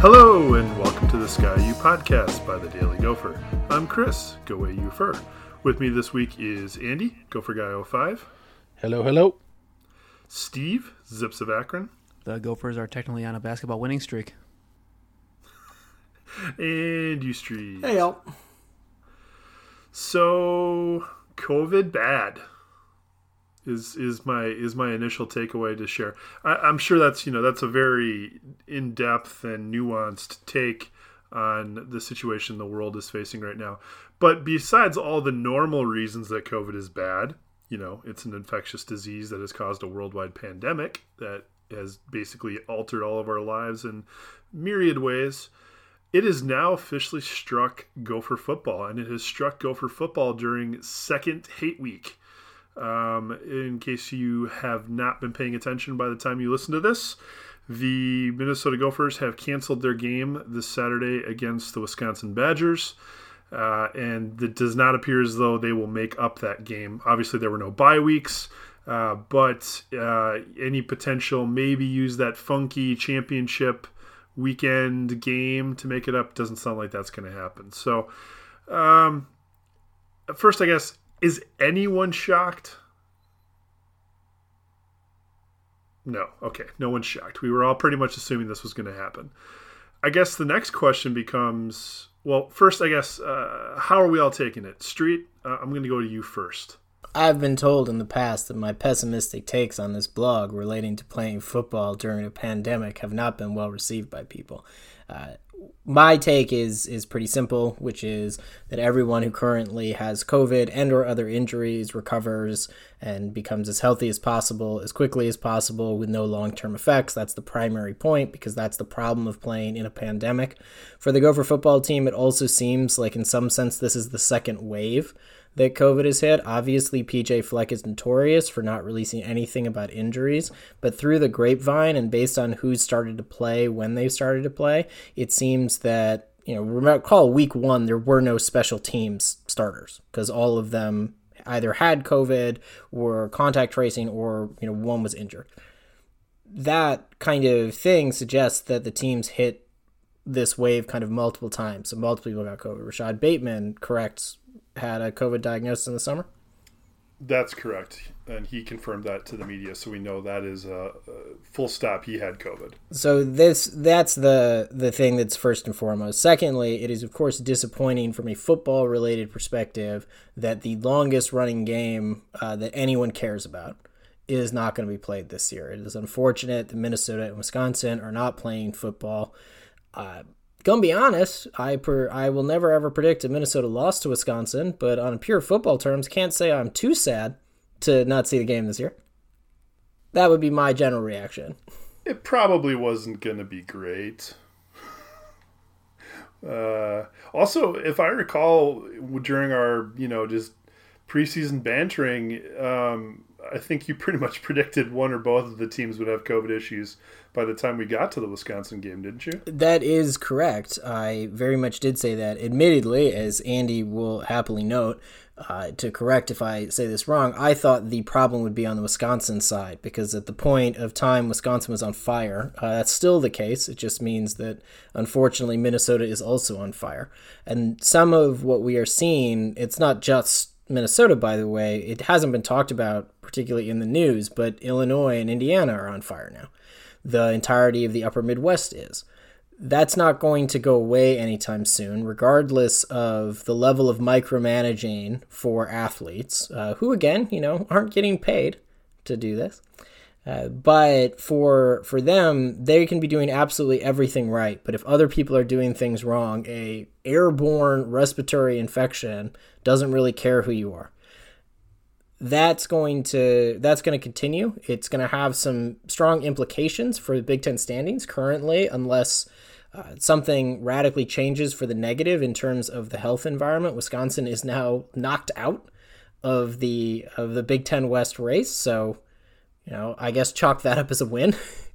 Hello and welcome to the Sky U podcast by the Daily Gopher. I'm Chris, Go Away You Fur. With me this week is Andy, Gopher Guy 05, Hello, hello. Steve, Zips of Akron, The Gophers are technically on a basketball winning streak. and you Street. Hey, y'all. So COVID bad is is my is my initial takeaway to share. I, I'm sure that's you know that's a very in depth and nuanced take on the situation the world is facing right now. But besides all the normal reasons that COVID is bad, you know, it's an infectious disease that has caused a worldwide pandemic that has basically altered all of our lives in myriad ways. It is now officially struck Gopher football, and it has struck Gopher football during Second Hate Week. Um, in case you have not been paying attention by the time you listen to this, the Minnesota Gophers have canceled their game this Saturday against the Wisconsin Badgers. Uh, and it does not appear as though they will make up that game. Obviously, there were no bye weeks, uh, but uh, any potential maybe use that funky championship weekend game to make it up doesn't sound like that's going to happen. So, um, first, I guess, is anyone shocked? No. Okay. No one's shocked. We were all pretty much assuming this was going to happen. I guess the next question becomes well, first, I guess, uh, how are we all taking it? Street, uh, I'm going to go to you first. I've been told in the past that my pessimistic takes on this blog relating to playing football during a pandemic have not been well received by people. Uh, my take is is pretty simple, which is that everyone who currently has COVID and or other injuries recovers and becomes as healthy as possible as quickly as possible with no long-term effects. That's the primary point because that's the problem of playing in a pandemic. For the Gopher football team, it also seems like in some sense this is the second wave that COVID has hit. Obviously, PJ Fleck is notorious for not releasing anything about injuries, but through the grapevine and based on who started to play when they started to play, it seems that, you know, recall week one, there were no special teams starters because all of them either had COVID, were contact tracing, or, you know, one was injured. That kind of thing suggests that the teams hit this wave kind of multiple times. So multiple people got COVID. Rashod Bateman, correct, had a COVID diagnosis in the summer. That's correct. And he confirmed that to the media. So we know that is a, a full stop. He had COVID. So this that's the the thing that's first and foremost. Secondly, it is of course disappointing from a football related perspective that the longest running game uh, that anyone cares about is not going to be played this year. It is unfortunate that Minnesota and Wisconsin are not playing football. Uh, gonna be honest, I per I will never ever predict a Minnesota loss to Wisconsin, but on pure football terms, can't say I'm too sad to not see the game this year. That would be my general reaction. It probably wasn't to be great. Uh, also, if I recall, during our you know just preseason bantering, um, I think you pretty much predicted one or both of the teams would have COVID issues by the time we got to the Wisconsin game, didn't you? That is correct. I very much did say that. Admittedly, as Andy will happily note, uh, to correct if I say this wrong, I thought the problem would be on the Wisconsin side because at the point of time Wisconsin was on fire. Uh, that's still the case. It just means that unfortunately Minnesota is also on fire. And some of what we are seeing, it's not just Minnesota, by the way. It hasn't been talked about particularly in the news, but Illinois and Indiana are on fire now. The entirety of the upper Midwest is that's not going to go away anytime soon, regardless of the level of micromanaging for athletes, uh, who, again, you know, aren't getting paid to do this. Uh, but for for them, they can be doing absolutely everything right. But if other people are doing things wrong, a airborne respiratory infection doesn't really care who you are. That's going to that's going to continue. It's going to have some strong implications for the Big Ten standings currently, unless uh, something radically changes for the negative in terms of the health environment. Wisconsin is now knocked out of the of the Big Ten West race, so you know I guess chalk that up as a win.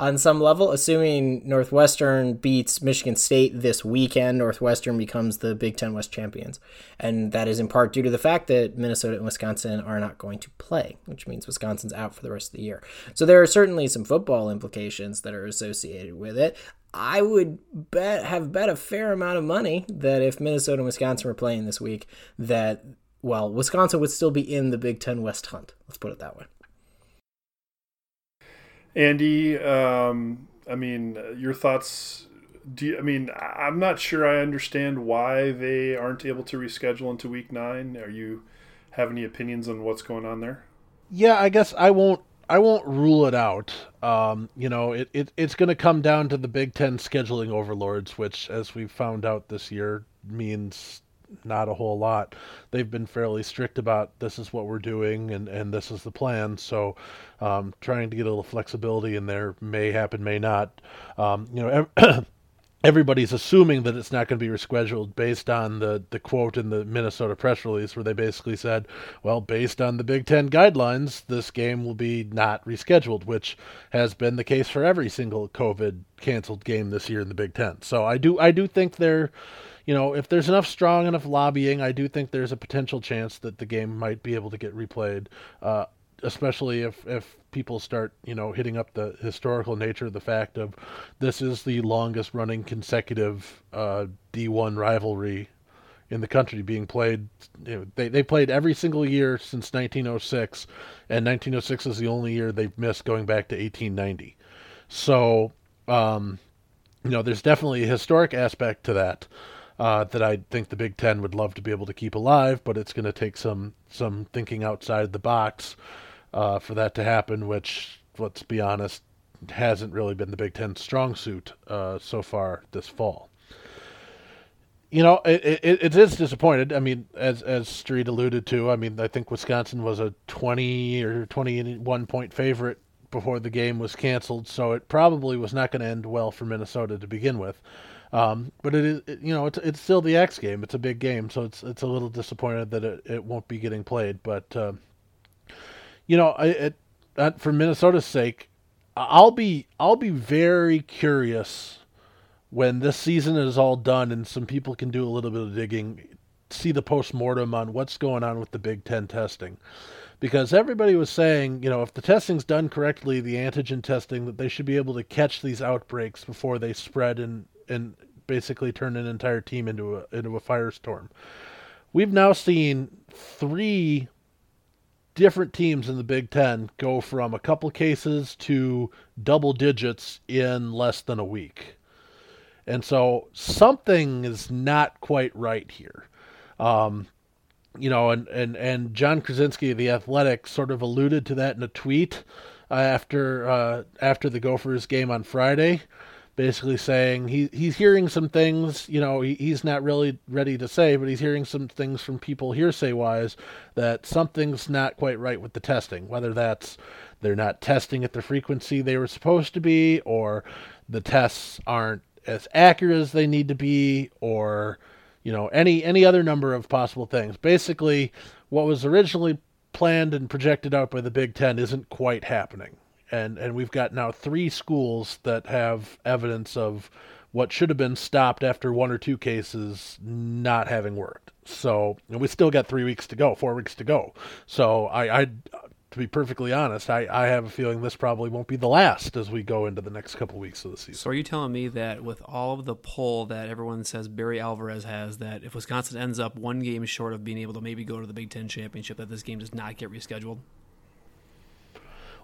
on some level, assuming Northwestern beats Michigan State this weekend, Northwestern becomes the Big Ten West champions. And that is in part due to the fact that Minnesota and Wisconsin are not going to play, which means Wisconsin's out for the rest of the year. So there are certainly some football implications that are associated with it. I would bet have bet a fair amount of money that if Minnesota and Wisconsin were playing this week, that well, Wisconsin would still be in the Big Ten West hunt. Let's put it that way. Andy, um, I mean, your thoughts? Do you, I mean, I'm not sure I understand why they aren't able to reschedule into Week Nine. Are you have any opinions on what's going on there? Yeah, I guess I won't. I won't rule it out. Um, you know, it, it it's going to come down to the Big Ten scheduling overlords, which, as we found out this year, means not a whole lot. They've been fairly strict about this is what we're doing and, and this is the plan. So um, trying to get a little flexibility in there may happen, may not. Um, you know, ev- everybody's assuming that it's not going to be rescheduled based on the, the quote in the Minnesota press release where they basically said, well, based on the Big Ten guidelines, this game will be not rescheduled, which has been the case for every single COVID canceled game this year in the Big Ten. So I do I do think they're you know, if there's enough strong enough lobbying, I do think there's a potential chance that the game might be able to get replayed. Uh, especially if if people start you know hitting up the historical nature of the fact of this is the longest running consecutive uh, D1 rivalry in the country being played. You know, they they played every single year since 1906, and 1906 is the only year they've missed going back to 1890. So, um, you know, there's definitely a historic aspect to that uh, that I think the Big Ten would love to be able to keep alive, but it's going to take some some thinking outside the box uh, for that to happen. Which, let's be honest, hasn't really been the Big Ten's strong suit uh, so far this fall. You know, it, it, it is disappointed. I mean, as as Street alluded to, I mean, I think Wisconsin was a twenty or twenty one point favorite before the game was canceled, so it probably was not going to end well for Minnesota to begin with. Um, but it is, it, you know, it's it's still the X game. It's a big game, so it's it's a little disappointed that it, it won't be getting played. But uh, you know, it, it, for Minnesota's sake, I'll be I'll be very curious when this season is all done and some people can do a little bit of digging, see the post mortem on what's going on with the Big Ten testing. Because everybody was saying, you know, if the testing's done correctly, the antigen testing, that they should be able to catch these outbreaks before they spread and and basically turn an entire team into a into a firestorm. We've now seen three different teams in the Big Ten go from a couple cases to double digits in less than a week. And so something is not quite right here. Um, you know, and, and, and Jon Krawczynski of the Athletic sort of alluded to that in a tweet uh, after uh, after the Gophers game on Friday, basically saying he he's hearing some things, you know, he, he's not really ready to say, but he's hearing some things from people hearsay wise that something's not quite right with the testing, whether that's they're not testing at the frequency they were supposed to be, or the tests aren't as accurate as they need to be, or you know any any other number of possible things. Basically, what was originally planned and projected out by the Big Ten isn't quite happening and and we've got now three schools that have evidence of what should have been stopped after one or two cases not having worked. So we still got three weeks to go, four weeks to go. So I, I to be perfectly honest, I, I have a feeling this probably won't be the last as we go into the next couple weeks of the season. So are you telling me that with all of the pull that everyone says Barry Alvarez has, that if Wisconsin ends up one game short of being able to maybe go to the Big Ten championship, that this game does not get rescheduled?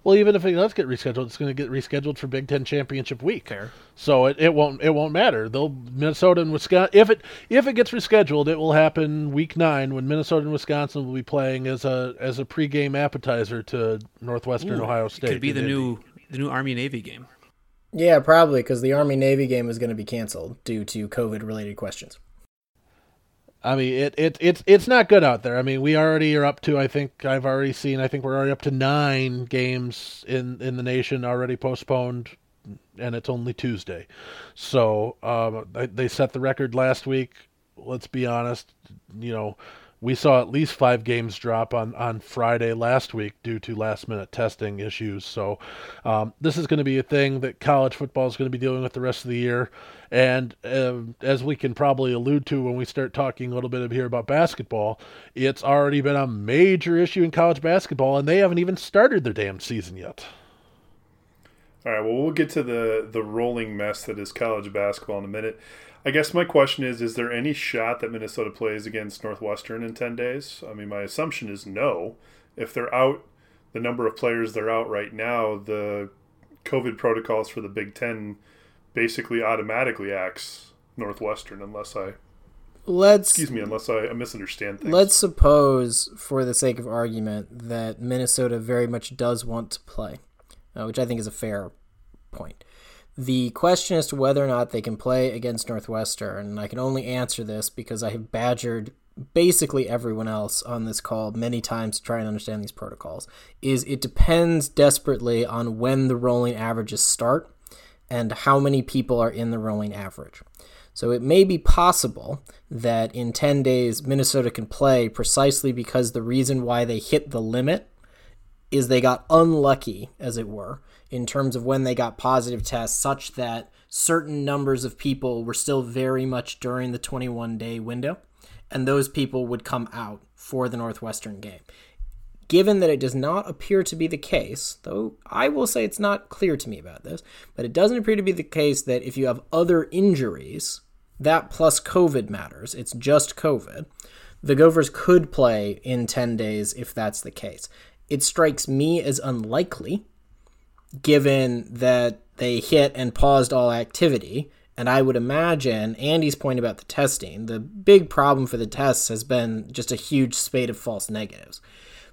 Well, even if it does get rescheduled, it's going to get rescheduled for Big Ten championship week. Fair. So it, it won't it won't matter. They'll Minnesota and Wisconsin. If it if it gets rescheduled, it will happen week nine when Minnesota and Wisconsin will be playing as a as a pregame appetizer to Northwestern Ooh, Ohio it State. Could be the Indy. new the new Army Navy game. Yeah, probably because the Army Navy game is going to be canceled due to COVID related questions. I mean, it, it it's it's not good out there. I mean, we already are up to. I think I've already seen. I think we're already up to nine games in in the nation already postponed, and it's only Tuesday. So um, they, they set the record last week. Let's be honest. You know, we saw at least five games drop on on Friday last week due to last minute testing issues. So um, this is going to be a thing that college football is going to be dealing with the rest of the year. And um as we can probably allude to when we start talking a little bit here about basketball, it's already been a major issue in college basketball, and they haven't even started their damn season yet. All right, well, we'll get to the the rolling mess that is college basketball in a minute. I guess my question is: Is there any shot that Minnesota plays against Northwestern in ten days? I mean, my assumption is no. If they're out, the number of players they're out right now, the COVID protocols for the Big Ten basically automatically acts Northwestern, unless I Let's excuse me, unless I, I misunderstand things. let's suppose, for the sake of argument, that Minnesota very much does want to play, uh, which I think is a fair point. The question as to whether or not they can play against Northwestern, and I can only answer this because I have badgered basically everyone else on this call many times to try and understand these protocols, is it depends desperately on when the rolling averages start and how many people are in the rolling average. So it may be possible that in 10 days Minnesota can play precisely because the reason why they hit the limit is they got unlucky, as it were, in terms of when they got positive tests, such that certain numbers of people were still very much during the 21 day window, and those people would come out for the Northwestern game. Given that it does not appear to be the case, though I will say it's not clear to me about this, but it doesn't appear to be the case that if you have other injuries, that plus COVID matters. It's just COVID. The Gophers could play in 10 days if that's the case. It strikes me as unlikely, given that they hit and paused all activity. And I would imagine Andy's point about the testing, the big problem for the tests has been just a huge spate of false negatives.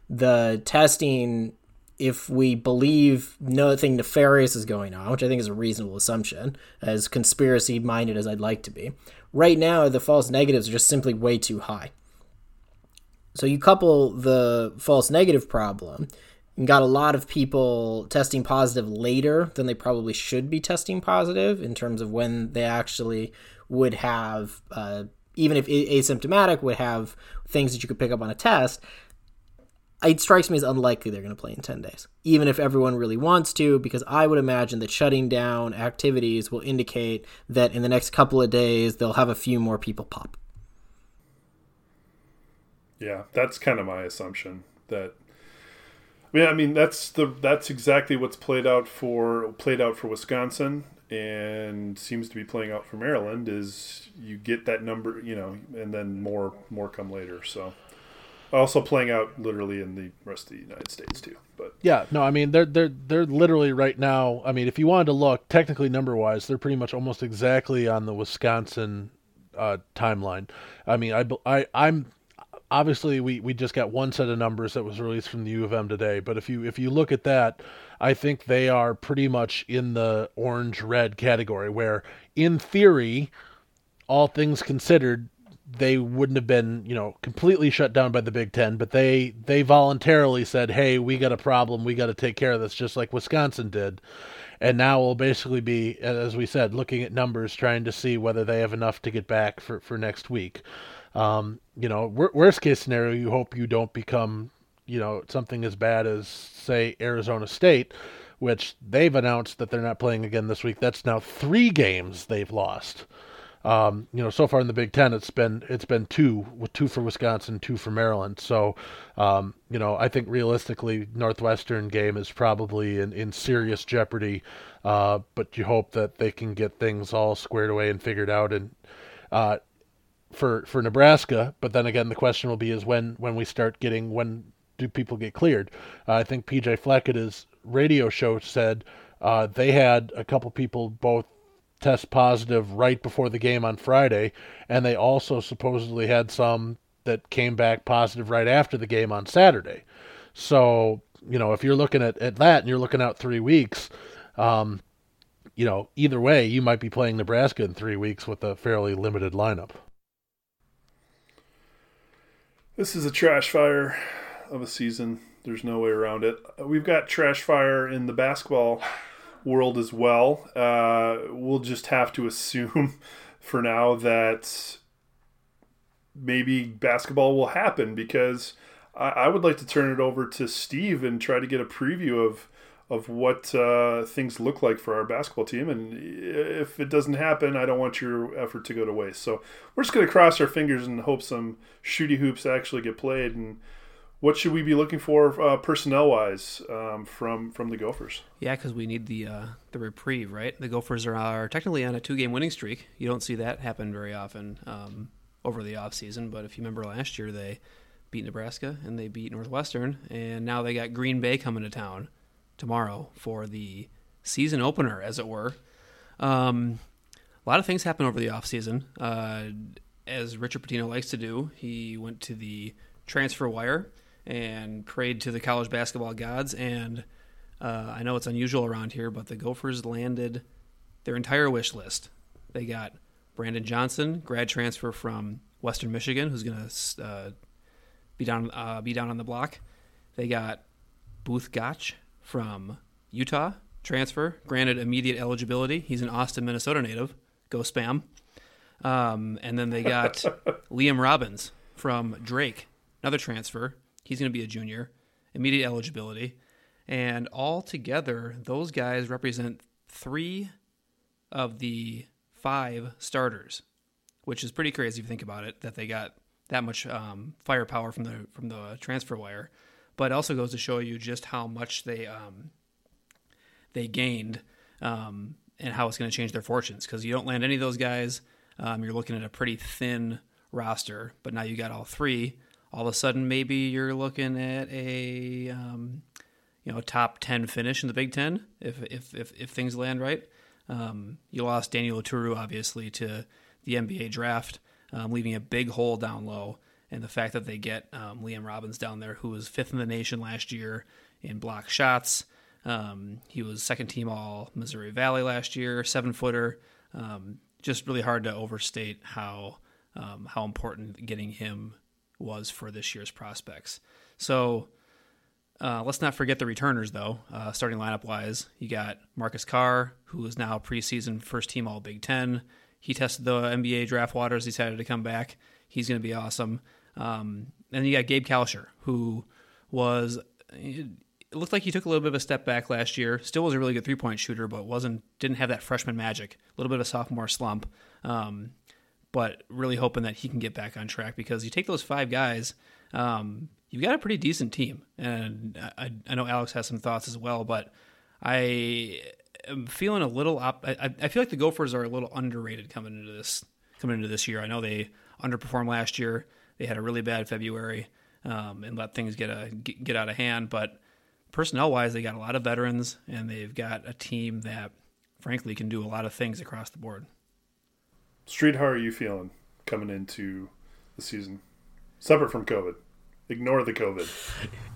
The testing, if we believe nothing nefarious is going on, which I think is a reasonable assumption, as conspiracy minded as I'd like to be, right now the false negatives are just simply way too high. So you couple the false negative problem, and got a lot of people testing positive later than they probably should be testing positive in terms of when they actually would have, uh, even if asymptomatic, would have things that you could pick up on a test. It strikes me as unlikely they're going to play in 10 days, even if everyone really wants to, because I would imagine that shutting down activities will indicate that in the next couple of days they'll have a few more people pop. Yeah, that's kind of my assumption. That mean, I mean that's the that's exactly what's played out for played out for Wisconsin and seems to be playing out for Maryland. Is you get that number, you know, and then more more come later. So also playing out literally in the rest of the United States too. But Yeah, no, I mean they're they're they're literally right now. I mean, if you wanted to look technically number wise, they're pretty much almost exactly on the Wisconsin uh, timeline. I mean, I I I'm obviously we, we just got one set of numbers that was released from the U of M today, but if you if you look at that, I think they are pretty much in the orange red category where in theory, all things considered, they wouldn't have been, you know, completely shut down by the Big 10, but they they voluntarily said, "Hey, we got a problem. We got to take care of this just like Wisconsin did." And now we'll basically be as we said, looking at numbers trying to see whether they have enough to get back for for next week. Um, you know, wor- worst case scenario, you hope you don't become, you know, something as bad as say Arizona State, which they've announced that they're not playing again this week. That's now three games they've lost. Um, you know, so far in the Big Ten, it's been it's been two with two for Wisconsin, two for Maryland. So, um, you know, I think realistically, Northwestern game is probably in, in serious jeopardy. Uh, but you hope that they can get things all squared away and figured out. And uh, for for Nebraska, but then again, the question will be is when when we start getting when do people get cleared? Uh, I think PJ Fleck at his radio show said uh, they had a couple people both test positive right before the game on Friday, and they also supposedly had some that came back positive right after the game on Saturday. So, you know, if you're looking at, at that and you're looking out three weeks, um, you know, either way, you might be playing Nebraska in three weeks with a fairly limited lineup. This is a trash fire of a season. There's no way around it. We've got trash fire in the basketball world as well. Uh, we'll just have to assume for now that maybe basketball will happen because I, I, would like to turn it over to Steve and try to get a preview of of what uh, things look like for our basketball team. And if it doesn't happen, I don't want your effort to go to waste. So we're just going to cross our fingers and hope some shooty hoops actually get played. And what should we be looking for uh, personnel wise um, from from the Gophers? Yeah, because we need the uh, the reprieve, right? The Gophers are, are technically on a two game winning streak. You don't see that happen very often um, over the offseason. But if you remember last year, they beat Nebraska and they beat Northwestern, and now they got Green Bay coming to town tomorrow for the season opener, as it were. Um, a lot of things happen over the offseason. Uh, as Richard Pitino likes to do, he went to the transfer wire and prayed to the college basketball gods. And uh, I know it's unusual around here, but the Gophers landed their entire wish list. They got Brandon Johnson, grad transfer from Western Michigan, who's going to uh, be down uh, be down on the block. They got Both Gach, from Utah, transfer, granted immediate eligibility. He's an Austin, Minnesota native. Go spam. Um, and then they got Liam Robbins from Drake, another transfer. He's going to be a junior, immediate eligibility. And all together, those guys represent three of the five starters, which is pretty crazy if you think about it, that they got that much um, firepower from the from the transfer wire but also goes to show you just how much they um, they gained um, and how it's going to change their fortunes. Because you don't land any of those guys, um, you're looking at a pretty thin roster. But now you got all three. All of a sudden, maybe you're looking at a um, you know top ten finish in the Big Ten if if if, if things land right. Um, you lost Daniel Oturu obviously to the NBA draft, um, leaving a big hole down low and the fact that they get um, Liam Robbins down there, who was fifth in the nation last year in block shots. Um, he was second team all Missouri Valley last year, seven footer. Um, just really hard to overstate how um, how important getting him was for this year's prospects. So uh, let's not forget the returners, though. Uh, starting lineup wise, you got Marcus Carr, who is now preseason first team All Big Ten. He tested the NBA draft waters, decided to come back. He's going to be awesome. Um, and you got Gabe Kalscheur, who was it looked like he took a little bit of a step back last year. Still was a really good three point shooter, but wasn't didn't have that freshman magic. A little bit of a sophomore slump. Um, but really hoping that he can get back on track because you take those five guys, um, you've got a pretty decent team. And I, I, know Alex has some thoughts as well, but I am feeling a little. Op- I, I feel like the Gophers are a little underrated coming into this coming into this year. I know they underperformed last year. They had a really bad February um, and let things get a get, get out of hand. But personnel wise, they got a lot of veterans and they've got a team that, frankly, can do a lot of things across the board. Street, how are you feeling coming into the season? Separate from COVID. Ignore the COVID.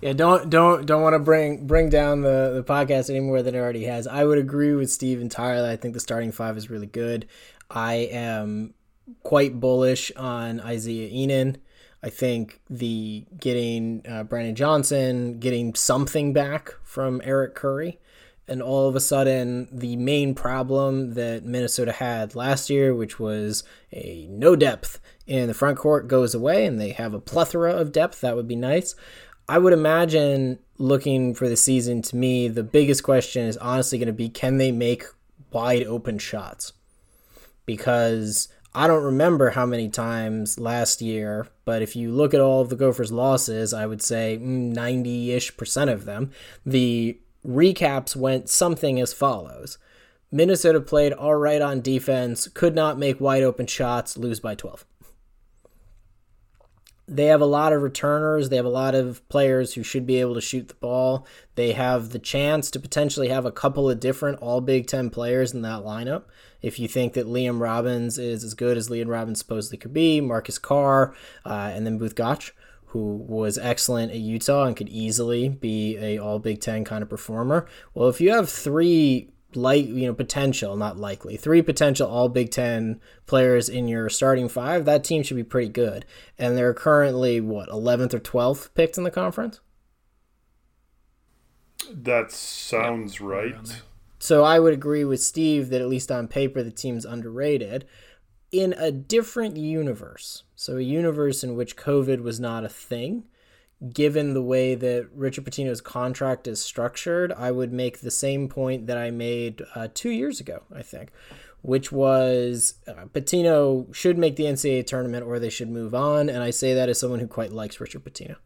Yeah, don't don't don't want to bring bring down the, the podcast any more than it already has. I would agree with Steve entirely. I think the starting five is really good. I am quite bullish on Isaiah Ihnen. I think the getting uh, Brandon Johnson, getting something back from Eric Curry, and all of a sudden the main problem that Minnesota had last year, which was a no depth in the front court, goes away, and they have a plethora of depth. That would be nice. I would imagine looking for the season to me, the biggest question is honestly going to be can they make wide open shots? Because I don't remember how many times last year, but if you look at all of the Gophers' losses, I would say mm, 90 ish percent of them, the recaps went something as follows Minnesota played all right on defense, could not make wide open shots, lose by 12. they have a lot of returners. They have a lot of players who should be able to shoot the ball. They have the chance to potentially have a couple of different All Big Ten players in that lineup. If you think that Liam Robbins is as good as Liam Robbins supposedly could be, Marcus Carr, uh, and then Both Gach, who was excellent at Utah and could easily be a All Big Ten kind of performer. Well, if you have three like you know potential not likely three potential all big 10 players in your starting five that team should be pretty good. And they're currently what 11th or 12th picked in the conference? That sounds right so i would agree with steve that at least on paper the team's underrated in a different universe so a universe in which covid was not a thing given the way that Richard Pitino's contract is structured, I would make the same point that I made uh, two years ago, I think, which was uh, Pitino should make the NCAA tournament or they should move on. And I say that as someone who quite likes Richard Pitino.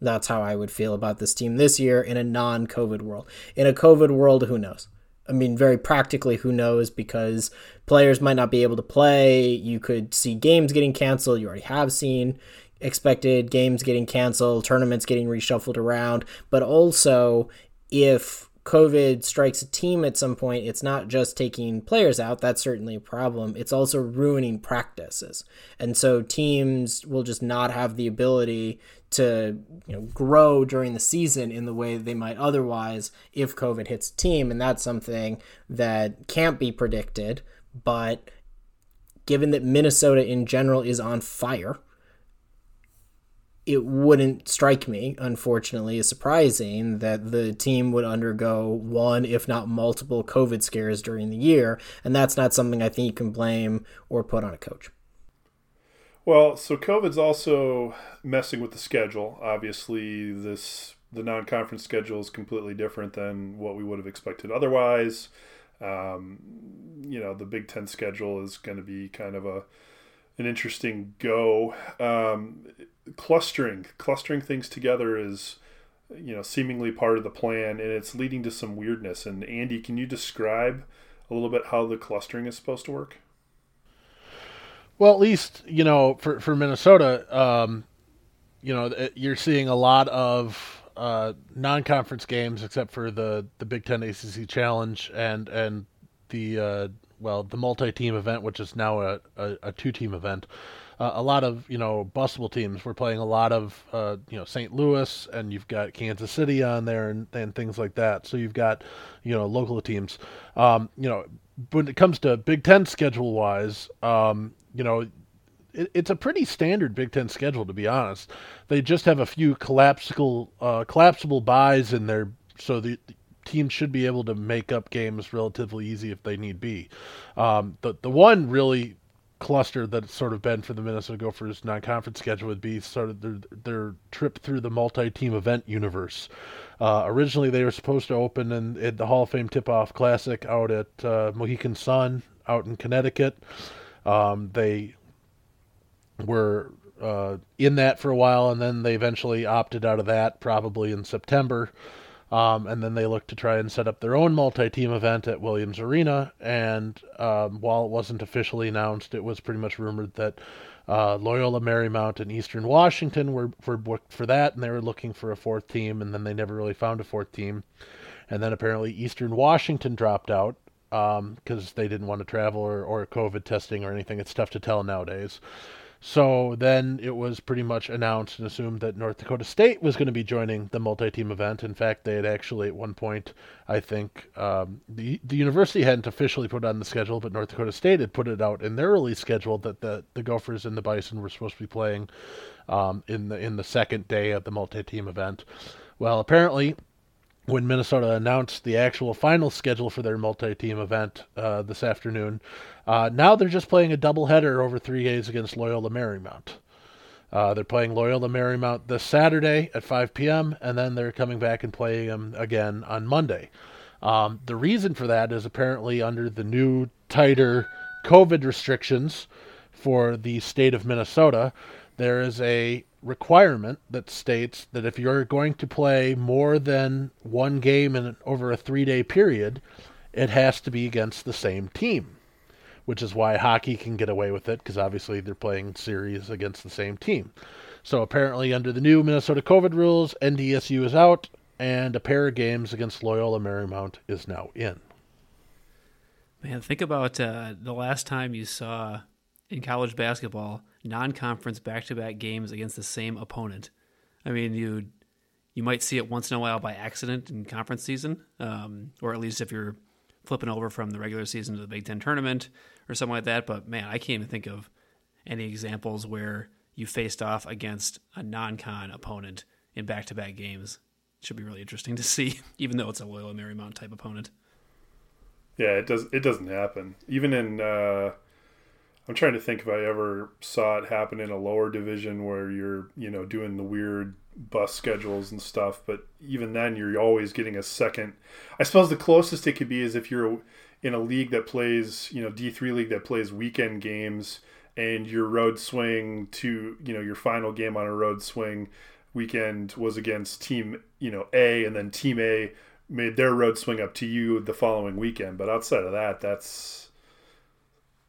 That's how I would feel about this team this year in a non COVID world. In a COVID world, who knows? I mean, very practically, who knows? Because players might not be able to play. You could see games getting canceled. You already have seen expected games getting canceled, tournaments getting reshuffled around, but also if COVID strikes a team at some point, it's not just taking players out. That's certainly a problem. It's also ruining practices. And so teams will just not have the ability to you know, grow during the season in the way they might otherwise if COVID hits a team. And that's something that can't be predicted. But given that Minnesota in general is on fire, it wouldn't strike me, unfortunately, as surprising that the team would undergo one, if not multiple, COVID scares during the year. And that's not something I think you can blame or put on a coach. Well, so COVID's also messing with the schedule. Obviously, this the non-conference schedule is completely different than what we would have expected otherwise. Um, you know, the Big Ten schedule is going to be kind of a an interesting go. Um, clustering clustering things together is you know seemingly part of the plan and it's leading to some weirdness. And andy can you describe a little bit how the clustering is supposed to work? Well at least you know for, for minnesota um, you know you're seeing a lot of uh, non-conference games except for the the big ten acc challenge and and the uh, well the multi-team event which is now a, a, a two-team event uh, a lot of you know busable teams. We're playing a lot of uh, you know St. Louis, and you've got Kansas City on there, and, and things like that. So you've got you know local teams. Um, you know when it comes to Big Ten schedule wise, um, you know it, it's a pretty standard Big Ten schedule to be honest. They just have a few collapsible uh, collapsible byes in there, so the teams should be able to make up games relatively easy if they need be. Um, the the one really cluster that it's sort of been for the Minnesota Gophers non-conference schedule would be sort of their their trip through the multi-team event universe. Uh, originally, they were supposed to open in, in the Hall of Fame Tip-Off Classic out at uh, Mohegan Sun out in Connecticut. Um, they were uh, in that for a while, and then they eventually opted out of that, probably in September. Um, and then they looked to try and set up their own multi-team event at Williams Arena. And um, while it wasn't officially announced, it was pretty much rumored that uh, Loyola Marymount and Eastern Washington were, were booked for that, and they were looking for a fourth team, and then they never really found a fourth team. And then apparently Eastern Washington dropped out because um, they didn't want to travel or, or COVID testing or anything. It's tough to tell nowadays. So then it was pretty much announced and assumed that North Dakota State was going to be joining the multi-team event. In fact, they had actually at one point, I think, um, the the university hadn't officially put it on the schedule, but North Dakota State had put it out in their release schedule that the the Gophers and the Bison were supposed to be playing um, in the in the second day of the multi-team event. Well, apparently when Minnesota announced the actual final schedule for their multi-team event uh, this afternoon. Uh, now they're just playing a doubleheader over three days against Loyola Marymount. Uh, they're playing Loyola Marymount this Saturday at 5 p.m., and then they're coming back and playing them again on Monday. Um, the reason for that is apparently under the new, tighter COVID restrictions for the state of Minnesota, there is a requirement that states that if you're going to play more than one game in over a three day period, it has to be against the same team. Which is why hockey can get away with it because obviously they're playing series against the same team. So apparently, under the new Minnesota COVID rules, NDSU is out, and a pair of games against Loyola Marymount is now in. Man, think about uh, the last time you saw in college basketball non-conference back-to-back games against the same opponent. I mean, you you might see it once in a while by accident in conference season, um, or at least if you're flipping over from the regular season to the Big Ten tournament or something like that. But man, I can't even think of any examples where you faced off against a non-con opponent in back-to-back games. Should be really interesting to see, even though it's a Loyola Marymount type opponent. Yeah, it does. It doesn't happen. Even in, uh, I'm trying to think if I ever saw it happen in a lower division where you're, you know, doing the weird bus schedules and stuff. But even then, you're always getting a second. I suppose the closest it could be is if you're in a league that plays, you know, D3 league that plays weekend games, and your road swing to, you know, your final game on a road swing weekend was against team, you know, A, and then team A made their road swing up to you the following weekend. But outside of that, that's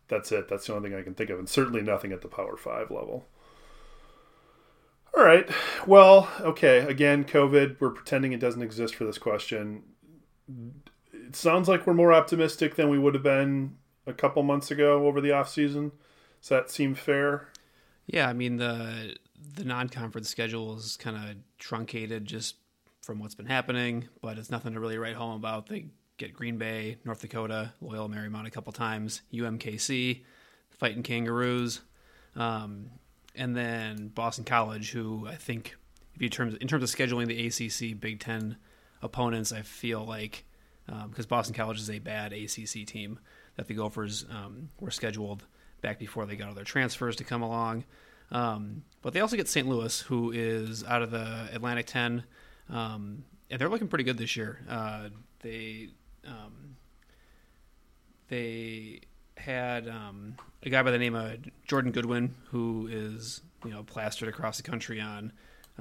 that's it. That's the only thing I can think of, and certainly nothing at the Power Five level. All right. Well, okay. Again, COVID. We're pretending it doesn't exist for this question. It sounds like we're more optimistic than we would have been a couple months ago over the off season. Does that seem fair? Yeah, I mean the the non-conference schedule is kind of truncated just from what's been happening, but it's nothing to really write home about. They get Green Bay, North Dakota, Loyola Marymount a couple times, UMKC, fighting Kangaroos, um, and then Boston College, who I think, if you terms in terms of scheduling the ACC Big Ten opponents, I feel like because um, Boston College is a bad ACC team that the Gophers um, were scheduled back before they got all their transfers to come along. Um, but they also get St. Louis, who is out of the Atlantic 10. Um, and they're looking pretty good this year. Uh, they um, they had um, a guy by the name of Jordan Goodwin, who is you know plastered across the country on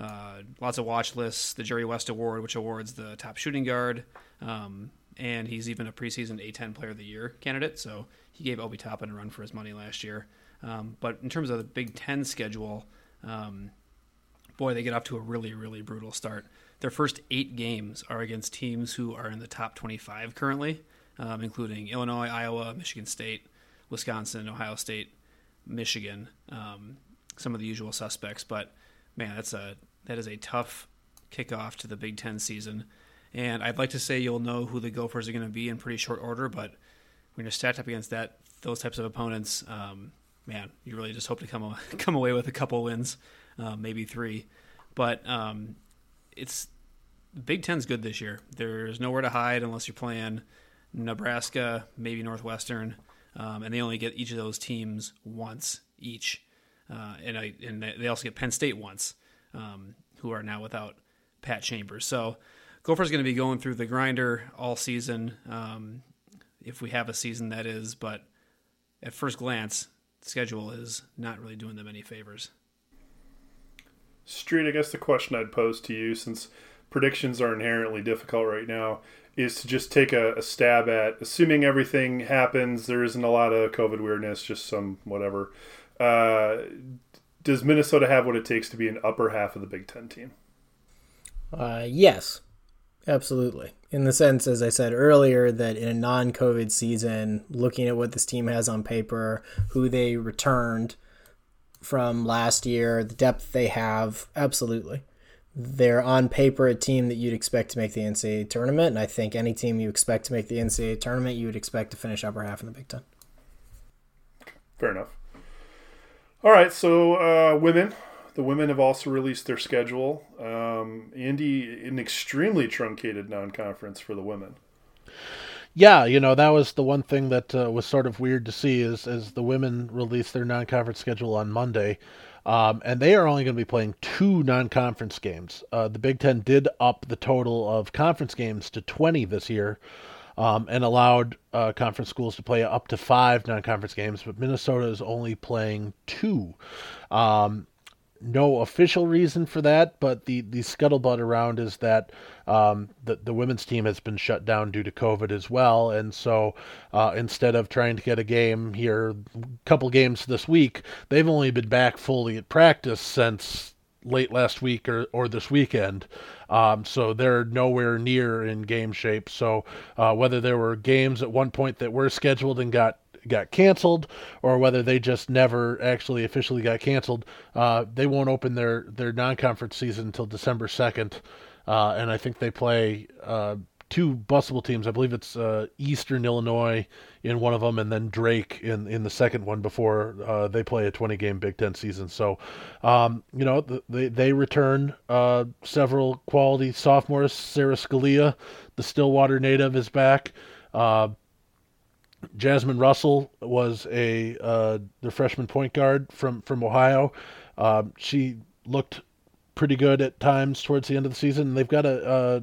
uh, lots of watch lists. The Jerry West Award, which awards the top shooting guard, um, and he's even a preseason A10 Player of the Year candidate. So he gave Obi Toppin a run for his money last year. Um, but in terms of the Big Ten schedule, um, boy, they get off to a really, really brutal start. Their first eight games are against teams who are in the top 25 currently, um, including Illinois, Iowa, Michigan State, Wisconsin, Ohio State, Michigan, um, some of the usual suspects. But man, that's a that is a tough kickoff to the Big Ten season. And I'd like to say you'll know who the Gophers are going to be in pretty short order, but when you're stacked up against that those types of opponents, um, man, you really just hope to come come away with a couple wins, uh, maybe three. But um, it's Big Ten's good this year. There's nowhere to hide unless you're playing Nebraska, maybe Northwestern, um, and they only get each of those teams once each. Uh, and I and they also get Penn State once, um, who are now without Pat Chambers. So Gophers going to be going through the grinder all season, um, if we have a season that is. But at first glance, schedule is not really doing them any favors. Street, I guess the question I'd pose to you, since predictions are inherently difficult right now, is to just take a, a, stab at assuming everything happens. There isn't a lot of COVID weirdness, just some whatever. Uh, does Minnesota have what it takes to be an upper half of the Big Ten team? Uh, yes, absolutely. In the sense, as I said earlier, that in a non COVID season, looking at what this team has on paper, who they returned from last year, the depth they have, absolutely. They're on paper a team that you'd expect to make the NCAA tournament, and I think any team you expect to make the NCAA tournament, you would expect to finish upper half in the Big Ten. Fair enough. All right, so uh, women the women have also released their schedule. Um, Andy, an extremely truncated non-conference for the women. Yeah, you know that was the one thing that uh, was sort of weird to see is as the women released their non-conference schedule on Monday, um, and they are only going to be playing two non-conference games. Uh, the Big Ten did up the total of conference games to twenty this year, um, and allowed uh, conference schools to play up to five non-conference games, but Minnesota is only playing two. Um, no official reason for that, but the, the scuttlebutt around is that um, the, the women's team has been shut down due to COVID as well. And so uh, instead of trying to get a game here, a couple games this week, they've only been back fully at practice since late last week or, or this weekend. Um, so they're nowhere near in game shape. So uh, whether there were games at one point that were scheduled and got got canceled, or whether they just never actually officially got canceled, uh, they won't open their their non conference season until December second. Uh, and I think they play uh, two busable teams. I believe it's uh, Eastern Illinois in one of them, and then Drake in in the second one before uh, they play a 20 game Big Ten season. So, um, you know, they they return uh, several quality sophomores. Sara Scalia, the Stillwater native, is back. Uh, Jasmine Russell was a uh, the freshman point guard from from Ohio. Um, she looked pretty good at times towards the end of the season. They've got a, a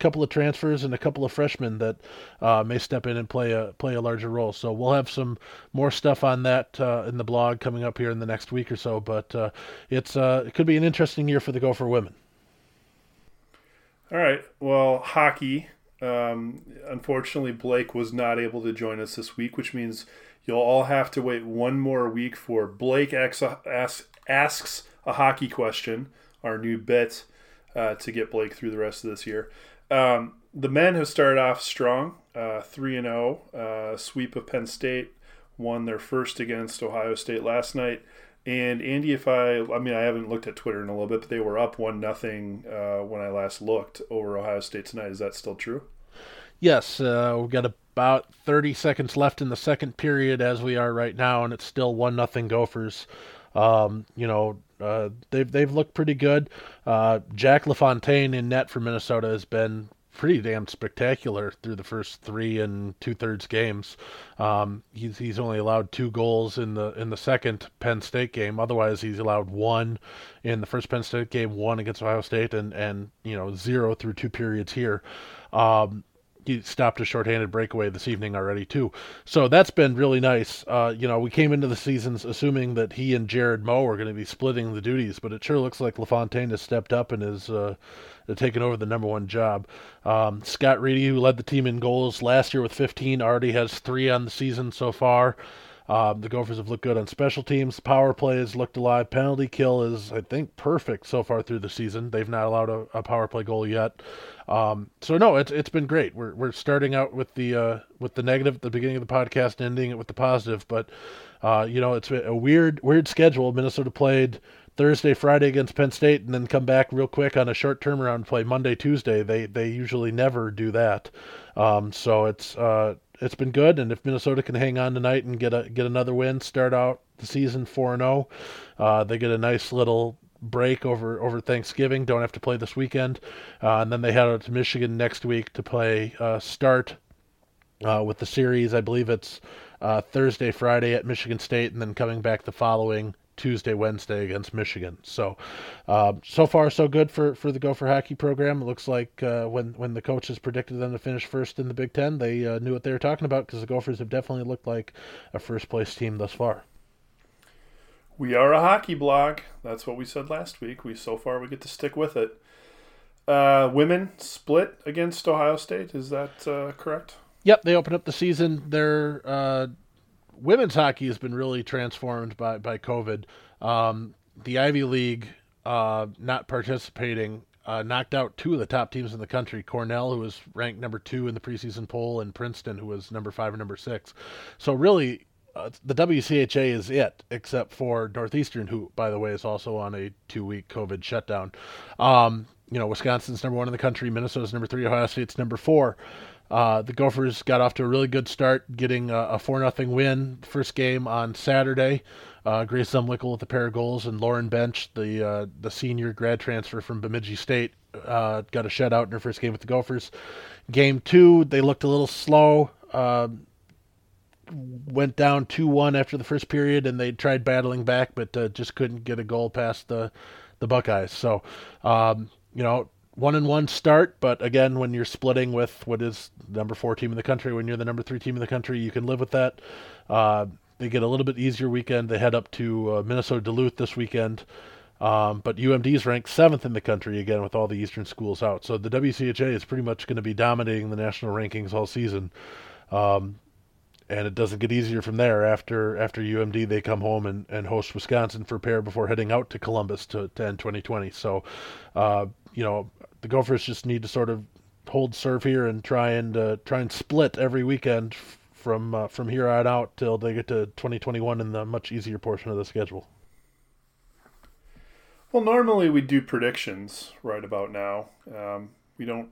couple of transfers and a couple of freshmen that uh, may step in and play a play a larger role. So we'll have some more stuff on that uh, in the blog coming up here in the next week or so. But uh, it's uh, it could be an interesting year for the Gopher women. All right. Well, hockey. Um, unfortunately, Blake was not able to join us this week, which means you'll all have to wait one more week for Blake asks, asks a hockey question, our new bit uh, to get Blake through the rest of this year. Um, the men have started off strong, uh, three and zero, oh, uh, sweep of Penn State, won their first against Ohio State last night. And Andy, if I, I mean, I haven't looked at Twitter in a little bit, but they were up one nothing uh, when I last looked over Ohio State tonight. Is that still true? Yes, uh, we've got about 30 seconds left in the second period as we are right now, and it's still one nothing Gophers. Um, you know, uh, they've they've looked pretty good. Uh, Jack LaFontaine in net for Minnesota has been pretty damn spectacular through the first three and two thirds games. Um, he's he's only allowed two goals in the in the second Penn State game. Otherwise, he's allowed one in the first Penn State game, one against Ohio State, and and you know zero through two periods here. Um, he stopped a shorthanded breakaway this evening already too. So that's been really nice. Uh, you know, we came into the seasons assuming that he and Jared Moe were going to be splitting the duties, but it sure looks like LaFontaine has stepped up and is uh, taken over the number one job. Um, Scott Reedy, who led the team in goals last year with 15, already has three on the season so far. Um, the Gophers have looked good on special teams. Power play has looked alive. Penalty kill is, I think, perfect so far through the season. They've not allowed a, a power play goal yet. Um, so no, it's it's been great. We're we're starting out with the uh, with the negative at the beginning of the podcast, ending it with the positive. But uh, you know, it's a weird weird schedule. Minnesota played Thursday, Friday against Penn State, and then come back real quick on a short turnaround play Monday, Tuesday. They they usually never do that. Um, so it's uh, it's been good, and if Minnesota can hang on tonight and get a get another win, start out the season four and zero, oh, uh, they get a nice little break over over Thanksgiving. Don't have to play this weekend, uh, and then they head out to Michigan next week to play uh, start uh, with the series. I believe it's uh, Thursday, Friday at Michigan State, and then coming back the following Tuesday, Wednesday against Michigan. So, uh, so far so good for, for the Gopher hockey program. It looks like uh, when when the coaches predicted them to finish first in the Big Ten, they uh, knew what they were talking about because the Gophers have definitely looked like a first place team thus far. We are a hockey blog. That's what we said last week. We so far we get to stick with it. Uh, women split against Ohio State. Is that uh, correct? Yep, they opened up the season. They're uh, women's hockey has been really transformed by by COVID. Um, the Ivy League uh, not participating uh, knocked out two of the top teams in the country Cornell, who was ranked number two in the preseason poll, and Princeton, who was number five and number six. So, really, uh, the WCHA is it, except for Northeastern, who, by the way, is also on a two week COVID shutdown. Um, you know, Wisconsin's number one in the country, Minnesota's number three, Ohio State's number four. Uh, the Gophers got off to a really good start, getting a, four nothing win first game on Saturday. Uh, Grace Zumwinkle with a pair of goals, and Lauren Bench, the uh, the senior grad transfer from Bemidji State, uh, got a shutout in her first game with the Gophers. Game two, they looked a little slow. Uh, went down two one after the first period, and they tried battling back, but uh, just couldn't get a goal past the the Buckeyes. So, um, you know, one and one start, but again, when you're splitting with what is number four team in the country, when you're the number three team in the country, you can live with that. Uh, they get a little bit easier weekend. They head up to uh, Minnesota Duluth this weekend. Um, but UMD is ranked seventh in the country again with all the Eastern schools out. So the WCHA is pretty much going to be dominating the national rankings all season. Um, and it doesn't get easier from there. After after UMD, they come home and, and host Wisconsin for pair before heading out to Columbus to, to end 2020. So, uh, you know, the Gophers just need to sort of hold serve here and try and uh, try and split every weekend from uh, from here on out till they get to 2021 in the much easier portion of the schedule. Well, normally we do predictions right about now. Um, we don't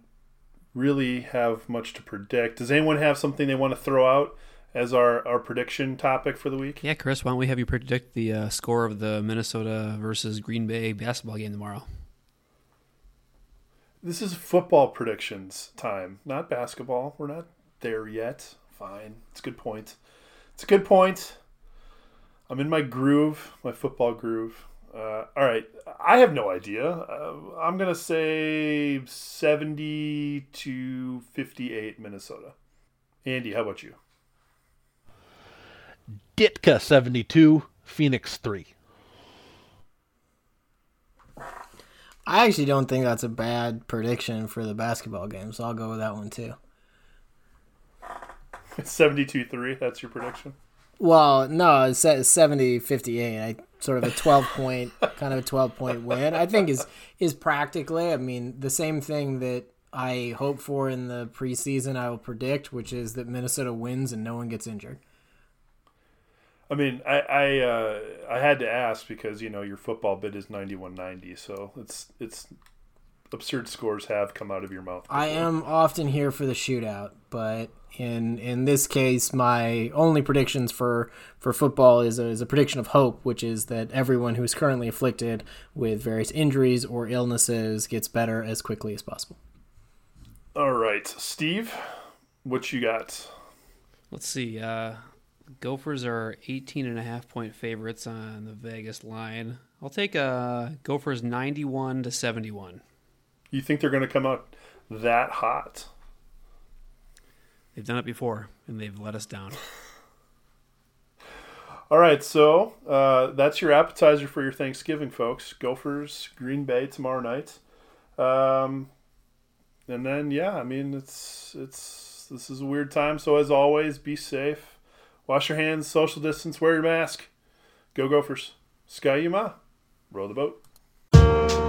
really have much to predict. Does anyone have something they want to throw out as our, our prediction topic for the week? Yeah, Chris, why don't we have you predict the uh, score of the Minnesota versus Green Bay basketball game tomorrow? This is football predictions time, not basketball. We're not there yet. Fine. It's a good point. It's a good point. I'm in my groove, my football groove. Uh, all right. I have no idea. Uh, I'm going to say 70 to 58 Minnesota. Andy, how about you? Ditka 72, Phoenix 3. I actually don't think that's a bad prediction for the basketball game, so I'll go with that one too. 72 3, that's your prediction? Well, no, it's 70 58. I sort of a 12 point kind of a 12 point win. I think is is practically, I mean, the same thing that I hope for in the preseason I will predict, which is that Minnesota wins and no one gets injured. I mean, I I, uh, I had to ask because you know your football bid is ninety one ninety, so it's it's absurd scores have come out of your mouth. I am often here for the shootout, but in in this case, my only predictions for for football is a, is a prediction of hope, which is that everyone who is currently afflicted with various injuries or illnesses gets better as quickly as possible. All right, Steve, what you got? Let's see. Uh, Gophers are 18 and a half point favorites on the Vegas line. I'll take uh, Gophers 91 to 71. You think they're going to come out that hot? They've done it before, and they've let us down. All right, so uh, that's your appetizer for your Thanksgiving, folks. Gophers, Green Bay tomorrow night, um, and then yeah, I mean it's it's this is a weird time. So as always, be safe, wash your hands, social distance, wear your mask. Go Gophers, Ski-U-Mah, row the boat.